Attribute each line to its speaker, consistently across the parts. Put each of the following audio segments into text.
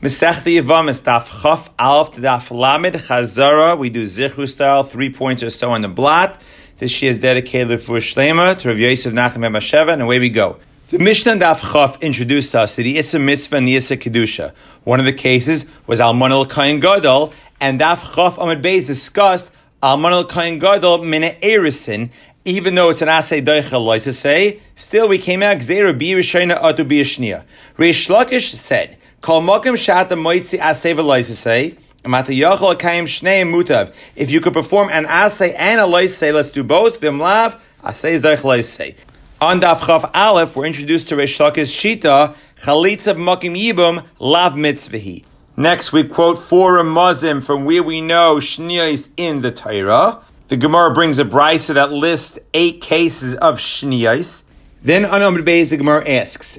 Speaker 1: Masechta Yavamis, Daf Chaf Alf Daf Lamed Chazara. We do Zichru style, three points or so on the blot. This she is dedicated for Shlema to Rav Yosef Nachem Masheva, and away we go. The Mishnah Daf Chaf introduced us to the Issa Mitzvah and Issa Kedusha. One of the cases was Alman Kain Gadol, and Daf Chaf Amid Beis discussed Alman Kain Gadol Mina Erisin, even though it's an asay doichel to say, still we came out gzera bi rishayna atu bi. Reish Lakish said, If you could perform an asay and a loisei, let's do both. Vimlav, asay is derech loisei. On Daf Aleph, we're introduced to Reish Lakish Shita, chalitza mokim yibum, lav mitzvahi. Next, we quote four Ramazim from where we know Shnia is in the Torah. The Gemara brings a brisa that lists eight cases of Shniyas. Then on Amr Beis, the Gemara asks,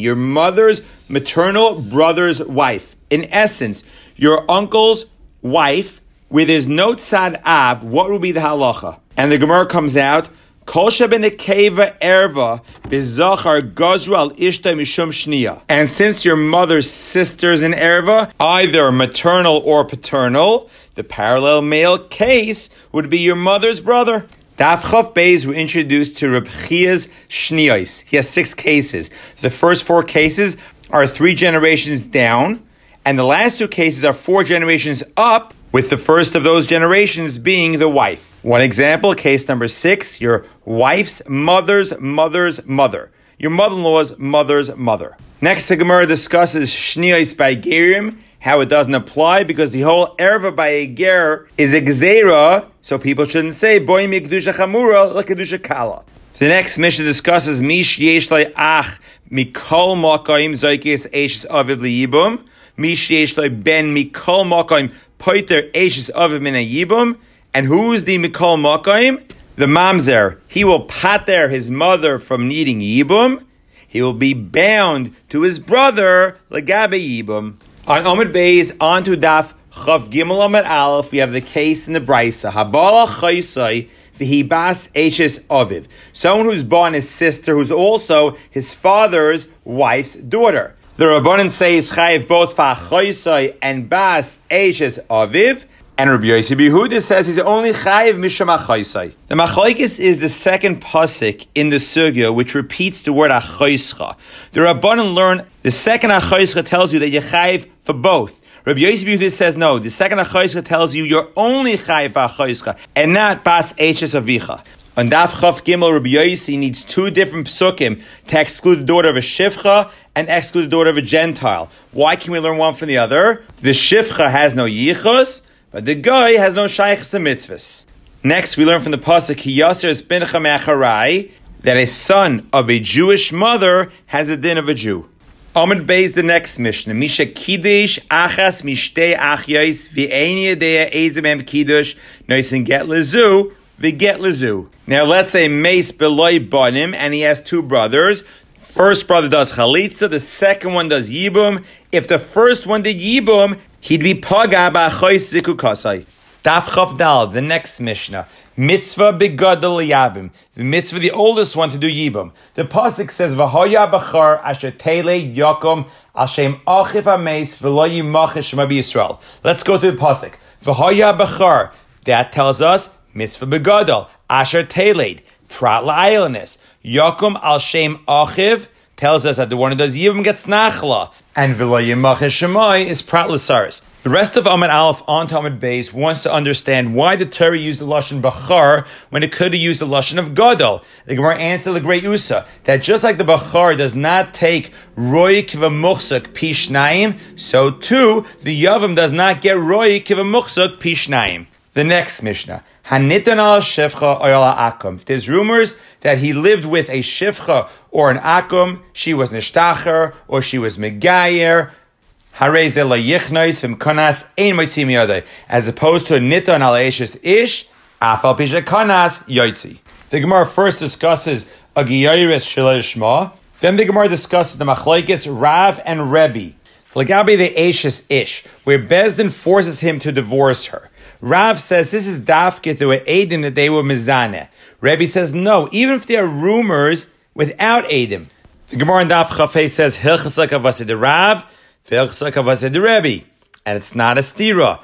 Speaker 1: your mother's maternal brother's wife. In essence, your uncle's wife, with there's no tzad av, what will be the halacha? And the Gemara comes out, Kol keva erva bizachar gazru al ishta mishum. And since your mother's sisters in erva, either maternal or paternal, the parallel male case would be your mother's brother. Daf Chav Beis were introduced to Reb Chia's Shniyos. He has six cases. The first four cases are three generations down, and the last two cases are four generations up, with the first of those generations being the wife. One example, case number six, your wife's mother's mother's mother. Your mother-in-law's mother's mother. Next, the Gemara discusses Shniyos by Gerim, how it doesn't apply, because the whole erva by a ger is a gzera, so people shouldn't say, boy mi kedusha chamura, la kedusha kala. The next mission discusses mish yesh ach mikol makayim zoikis eshes aviv liyibum, mish yesh ben mikol makayim poiter eshes aviv min yibum, and who's the mikol makayim? The mamzer. He will pater his mother from needing yibum. He will be bound to his brother legabe yibum. On Omid Beis, on to Daf Chav Gimel Omid Aleph, we have the case in the Brisa. Habala Chaisai V'hibas Eshes Aviv. Someone who's born his sister, who's also his father's wife's daughter. The Rabbanan says Chayiv both Fachaisai and Bas Eshes Aviv. And Rabbi Yosef Yehuda says he's only chayiv misham achaysai. The machlokes is the second pasuk in the sugya which repeats the word achayscha. The Rabbanan learn the second achayscha tells you that you're chayiv for both. Rabbi Yosef Yehuda says no. The second achayscha tells you you're only chayiv achayscha and not bas eches avicha. On Daf Chav Gimel, Rabbi Yossi needs two different psukim to exclude the daughter of a shivcha and exclude the daughter of a Gentile. Why can we learn one from the other? The shivcha has no yichus, but the guy has no shaykhs to mitzvahs. Next, we learn from the pasuk Hiyaser Spincha Mecharai that a son of a Jewish mother has a din of a Jew. Amid Beis the next mission. Misha Kiddush Achas Mishtei Achyais V'Eini Yedea Ezemem Kiddush Noisin Get Lezu V'Get Lezu. Now let's say Mace Beloy Banim and he has two brothers. First brother does chalitza, the second one does yibum. If the first one did yibum, he'd be paga ba'chois ziku kasai. Daf Chav Dal, the next Mishnah. Mitzvah begadol yabim. The mitzvah, the oldest one to do yibum. The pasuk says, "V'hoya b'char asher tele yakum ashem achiv ames v'lo yimachish Yisrael." Let's go through the pasuk. V'hoya b'char. That tells us mitzvah begadol asher teled prat la'aylanis. Yakum al shem achiv tells us that the one who does yibum gets nachla, and v'lo shemai is prat l'saris. The rest of Amid Aleph on Talmud Beis wants to understand why the Torah used the lashon bachar when it could have used the lashon of gadol. The Gemara answered the great Usa that just like the bachar does not take roy kivamuchsuk pishnaim, so too the yavam does not get roy kivamuchsuk pishnaim. The next Mishnah. Hanitan al shivcha or akum. There's rumors that he lived with a shivcha or an akum. She was nishtacher or she was megayer. As opposed to a nitan al ish, afal pisha kanas yotzi. The Gemara first discusses a giyaris shilishma. Then the Gemara discusses the machlekes Rav and Rebbe. Lagabi the Ashes Ish, where Bezdin forces him to divorce her. Rav says this is dafke through Adim that they were mizane. Rebbe says no, even if there are rumors without Adim. The Gemara in Daf Chafei says, Hilchasaka Vasid Rav, Hilchasaka Vasid Rebbe. And it's not a stira.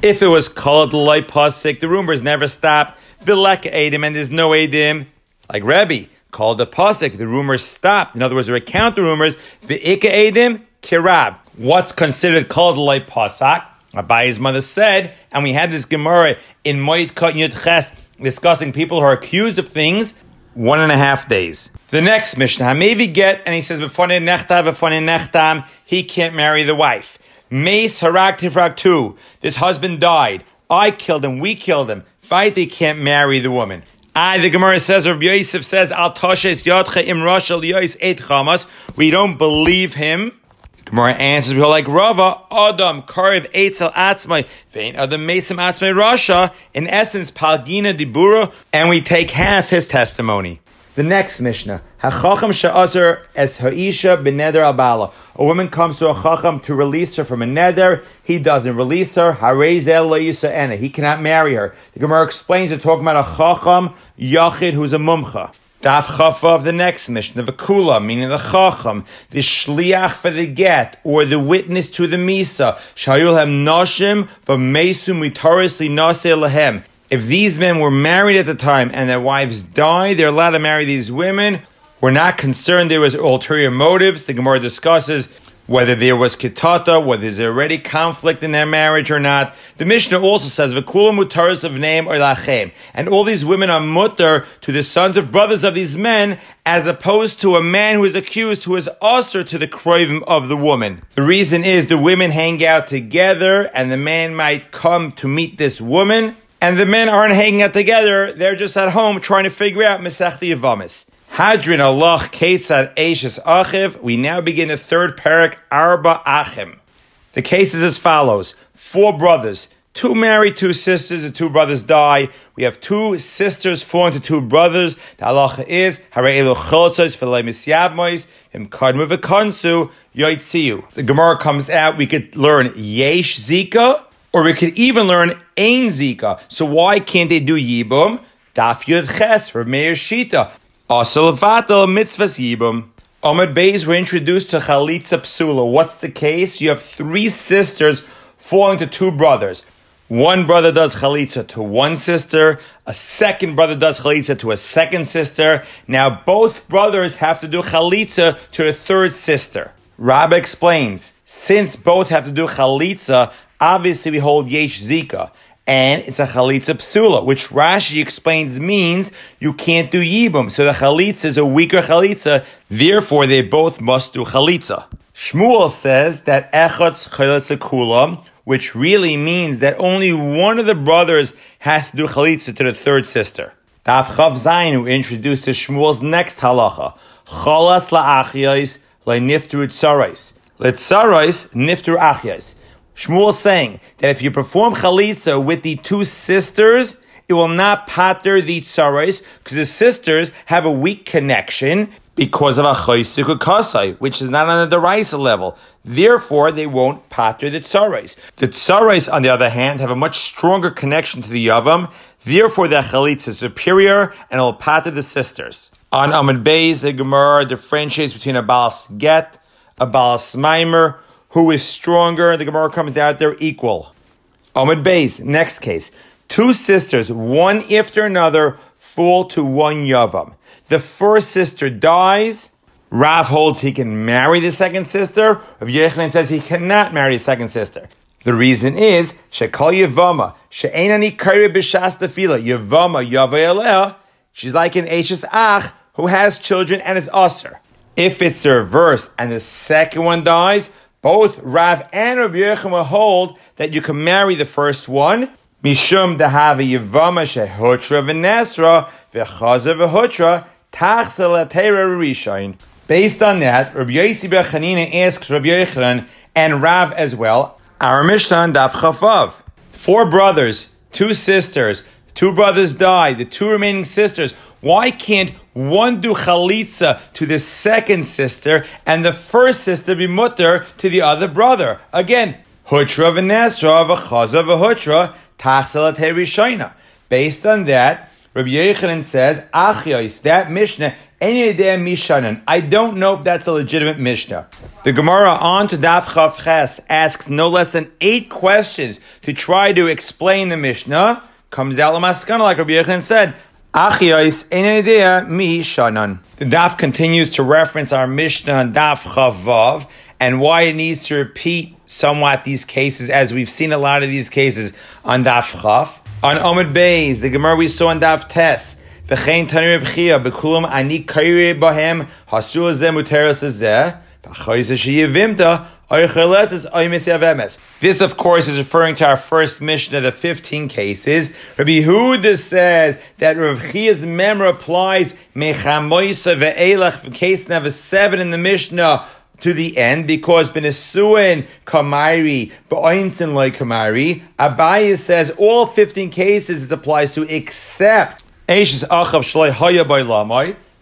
Speaker 1: If it was called Loi Pasik, the rumors never stopped. Vileka Edim, and there's no Edim, like Rebbe. Called the Pasik, the rumors stopped. In other words, recount the rumors. V'ika Edim, Kirab. What's considered called Loi Pasak? Abayi's mother said, and we had this Gemara in Moed Kot Yud Ches discussing people who are accused of things one and a half days. The next Mishnah, Hamevi get, and he says, nechtam, he can't marry the wife. Mace harag tifrak two, this husband died. I killed him, we killed him. Fight, he can't marry the woman. I, the Gemara says, Rabbi Yosef says, Al toshes yotche im roshel yois et chamas. We don't believe him. Gemara answers, we like Rava, Adam, Karev, Eitzel, Atzmai, Vein, Adam, Mesim, Atzmai, Rasha, in essence, Palgina, Dibura, and we take half his testimony. The next Mishnah, Hachacham she'azer es ha'isha b'neder abala. A woman comes to a chacham to release her from a neder. He doesn't release her. Harezel le'yisa ena. He cannot marry her. The Gemara explains it talking about a chacham yachid who's a mumcha. Daf Chafa of the next mission, the Vakula, meaning the Chacham, the Shliach for the get, or the witness to the Misa, Shayul Hem Noshim, V'Mesum Mitaris Nase Lahem. If these men were married at the time and their wives died, they're allowed to marry these women. We're not concerned there was ulterior motives. The Gemara discusses whether there was kitata, whether there's already conflict in their marriage or not. The Mishnah also says, V'kula mutaris of name or lachem. And all these women are mutter to the sons of brothers of these men, as opposed to a man who is accused who is usher to the kroivim of the woman. The reason is the women hang out together, and the man might come to meet this woman, and the men aren't hanging out together, they're just at home trying to figure out Mesechti Yavamis. Hadrin Allah Ketzad Ashes Achiv. We now begin the third parak Arba Achim. The case is as follows: four brothers, two married, two sisters, and two brothers die. We have two sisters fall to two brothers. The halacha is Harei Choltzos V'Lei Misyabmois Im Kadmu V'Konsu Yoitziu. The Gemara comes out. We could learn Yesh Zika, or we could even learn Ein Zika. So why can't they do Yibum? Daf Yud Ches for Meir Shita. Also, vatal mitzvahs yibum. Ahmed Beis were introduced to Chalitza Psula. What's the case? You have three sisters falling to two brothers. One brother does chalitza to one sister, a second brother does chalitza to a second sister. Now both brothers have to do chalitza to a third sister. Rabbi explains, since both have to do chalitza, obviously we hold yesh zika and it's a chalitza psula, which Rashi explains means you can't do yibum. So the chalitza is a weaker chalitza, therefore they both must do chalitza. Shmuel says that echatz chalitza kulam, which really means that only one of the brothers has to do chalitza to the third sister. Daf Chav Zayin, who introduced to Shmuel's next halacha, chalas la'achyais le'niftu tzarais. Letzarais niftu achyais. Shmuel saying that if you perform chalitza with the two sisters, it will not pater the tsarais because the sisters have a weak connection because of a kasai, which is not on the deraisa level. Therefore, they won't pater the tsarais. The tsarais, on the other hand, have a much stronger connection to the yavam. Therefore, the chalitza is superior and will pater the sisters. On Amid Bey's, the Gemara differentiates between a balas get, a balas maimer, who is stronger? The Gemara comes out they're equal. Ahmed Beis, next case. Two sisters, one after another, fall to one Yavam. The first sister dies. Rav holds he can marry the second sister. Rav Yochanan says he cannot marry the second sister. The reason is Shekal Yavama She'enani Kari B'Shas Tefila Yavama Yavayaleh. She's like an Ashes Ach who has children and is usher. If it's the reverse and the second one dies, both Rav and Rav Yechima hold that you can marry the first one. Mishum dahavi yivama shehutra v'nesra v'chaza v'hutra tachzel rishain. Based on that, Rabbi Yossi Bechanina asks Rabbi Yochanan and Rav as well. Our Mishnah Daf Chafav. Four brothers, two sisters, two brothers died. The two remaining sisters. Why can't one do chalitza to the second sister and the first sister be mutter to the other brother. Again, hutra v'nesra v'chaza v'hutra tachselat rishaina. Based on that, Rabbi Yechanan says, Achyois, that Mishnah, any idea Mishanan. I don't know if that's a legitimate Mishnah. The Gemara on to Daf Chav Ches asks no less than eight questions to try to explain the Mishnah. Comes out Lamaskana, like Rabbi Yechanan said, Achyois, any idea Mishanan. The Daf continues to reference our Mishnah Daf Chavav and why it needs to repeat somewhat these cases, as we've seen a lot of these cases on Daf Chav. On Omid Beis, the Gemara we saw on Daf Tes, V'chein Tanir B'chia, B'kulam Ani Kairi Bahem, Hasu Zeh Muteras Zeh, B'choyze Sheyevimta, this, of course, is referring to our first mission of the 15 cases. Rabbi Huda says that Rav Chia's member applies Mechamoisa ve'elach, case number 7 in the Mishnah, to the end because benesuin kamari ba'oinsin loy kamari. Abaye says all fifteen cases it applies to except achav haya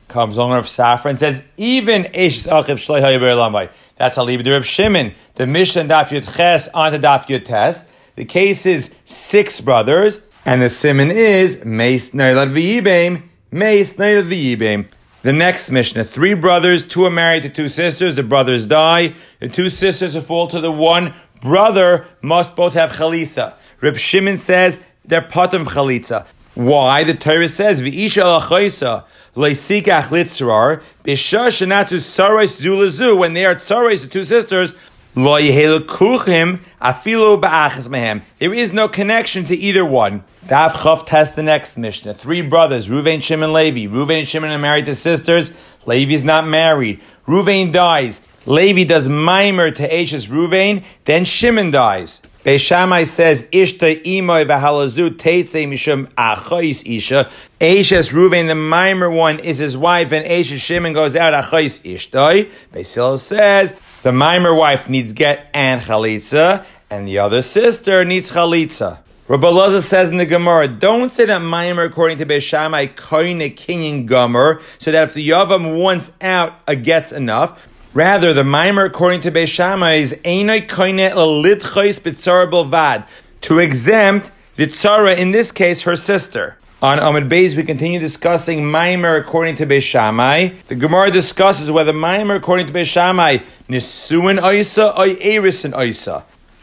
Speaker 1: comes on of Safra and says even Eishis achav shloi lamai. That's the Reb Shimon. The Mishnah Daf Yud Ches onto Daf Yud Tes. The case is six brothers, and the simon is Meis Neilad V'Yibim, Meis Neilad V'Yibim. The next Mishnah, three brothers, two are married to two sisters, the brothers die, the two sisters fall to the one brother must both have chalitza. Reb Shimon says they're patam chalitza. Why? The Torah says, V'isha alachoisa, leisikach litzrar, b'shah shenatu sarais zulazu, when they are tsarais, the two sisters, lo yehelukuchim afilo ba'achas mehem. there is no connection to either one. Daf Chav test the next Mishnah. Three brothers, Ruvain, Shimon, Levi. Ruvain and Shimon are married to sisters. Levi is not married. Ruvain dies. Levi does mimer to Ashes Ruvain. Then Shimon dies. Beishamai says, Ishta imoy v'halazu teitze mishum achais isha. Ashes Ruvain, the mimer one, is his wife, and Ashes Shimon goes out achais ishtoi. Beis Hillel says, the mimer wife needs get and chalitza, and the other sister needs chalitza. Rabbi Loza says in the Gemara, don't say that mimer according to Beishamai koine kinyan gomer, so that if the yavam wants out, a gets enough. Rather, the mimer according to is litchois bitzara bilvad, to exempt Vitzara, in this case, her sister. On Amid Beis, we continue discussing Maimer according to Beishamai. The Gemara discusses whether Maimer according to Beishamai Nisuin Oisa or Erisin Oisa.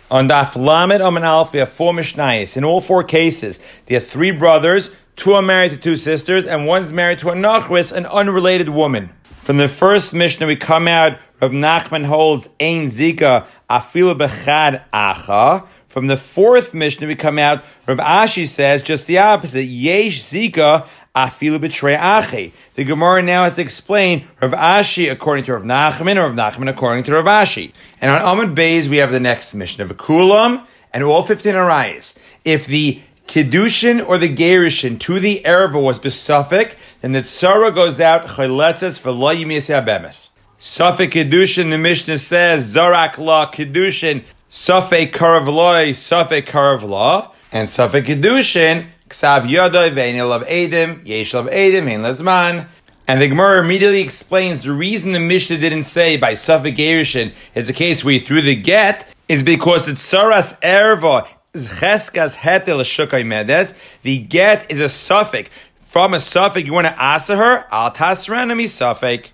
Speaker 1: On Daf Lamed Amin Alf, we have four Mishnayos. In all four cases, there are three brothers, two are married to two sisters, and one's married to a Nachris, an unrelated woman. From the first Mishnah, we come out, Rab Nachman holds Ein Zika Afilu Bechad Acha. From the fourth Mishnah, we come out, Rav Ashi says just the opposite. Yesh Zika afilu betray achi. The Gemara now has to explain Rav Ashi according to Rav Nachman, or Rav Nachman according to Rav Ashi. And on Amud Beis, we have the next Mishnah of Kulam and all 15 Arayas. If the Kiddushin or the Gerishin to the Erva was besuffic, then the Tzara goes out chayletzes for lo yimis bemis. Suffolk Kiddushin, the Mishnah says, Zarak la Kiddushin, Safek Karavloi, Safek Karavla, and Safek Kedushin, Ksav Yodoi, Vainil of Edim, Yesh of Edim, Ein Lazman. And the Gemara immediately explains the reason the Mishnah didn't say by Safek Gerishin, it's a case where he threw the get, is because it's Saras Erva, Hetel Shukai Medes, the get is a suffix. From a suffix, you want to answer her, Al Tasranami suffix.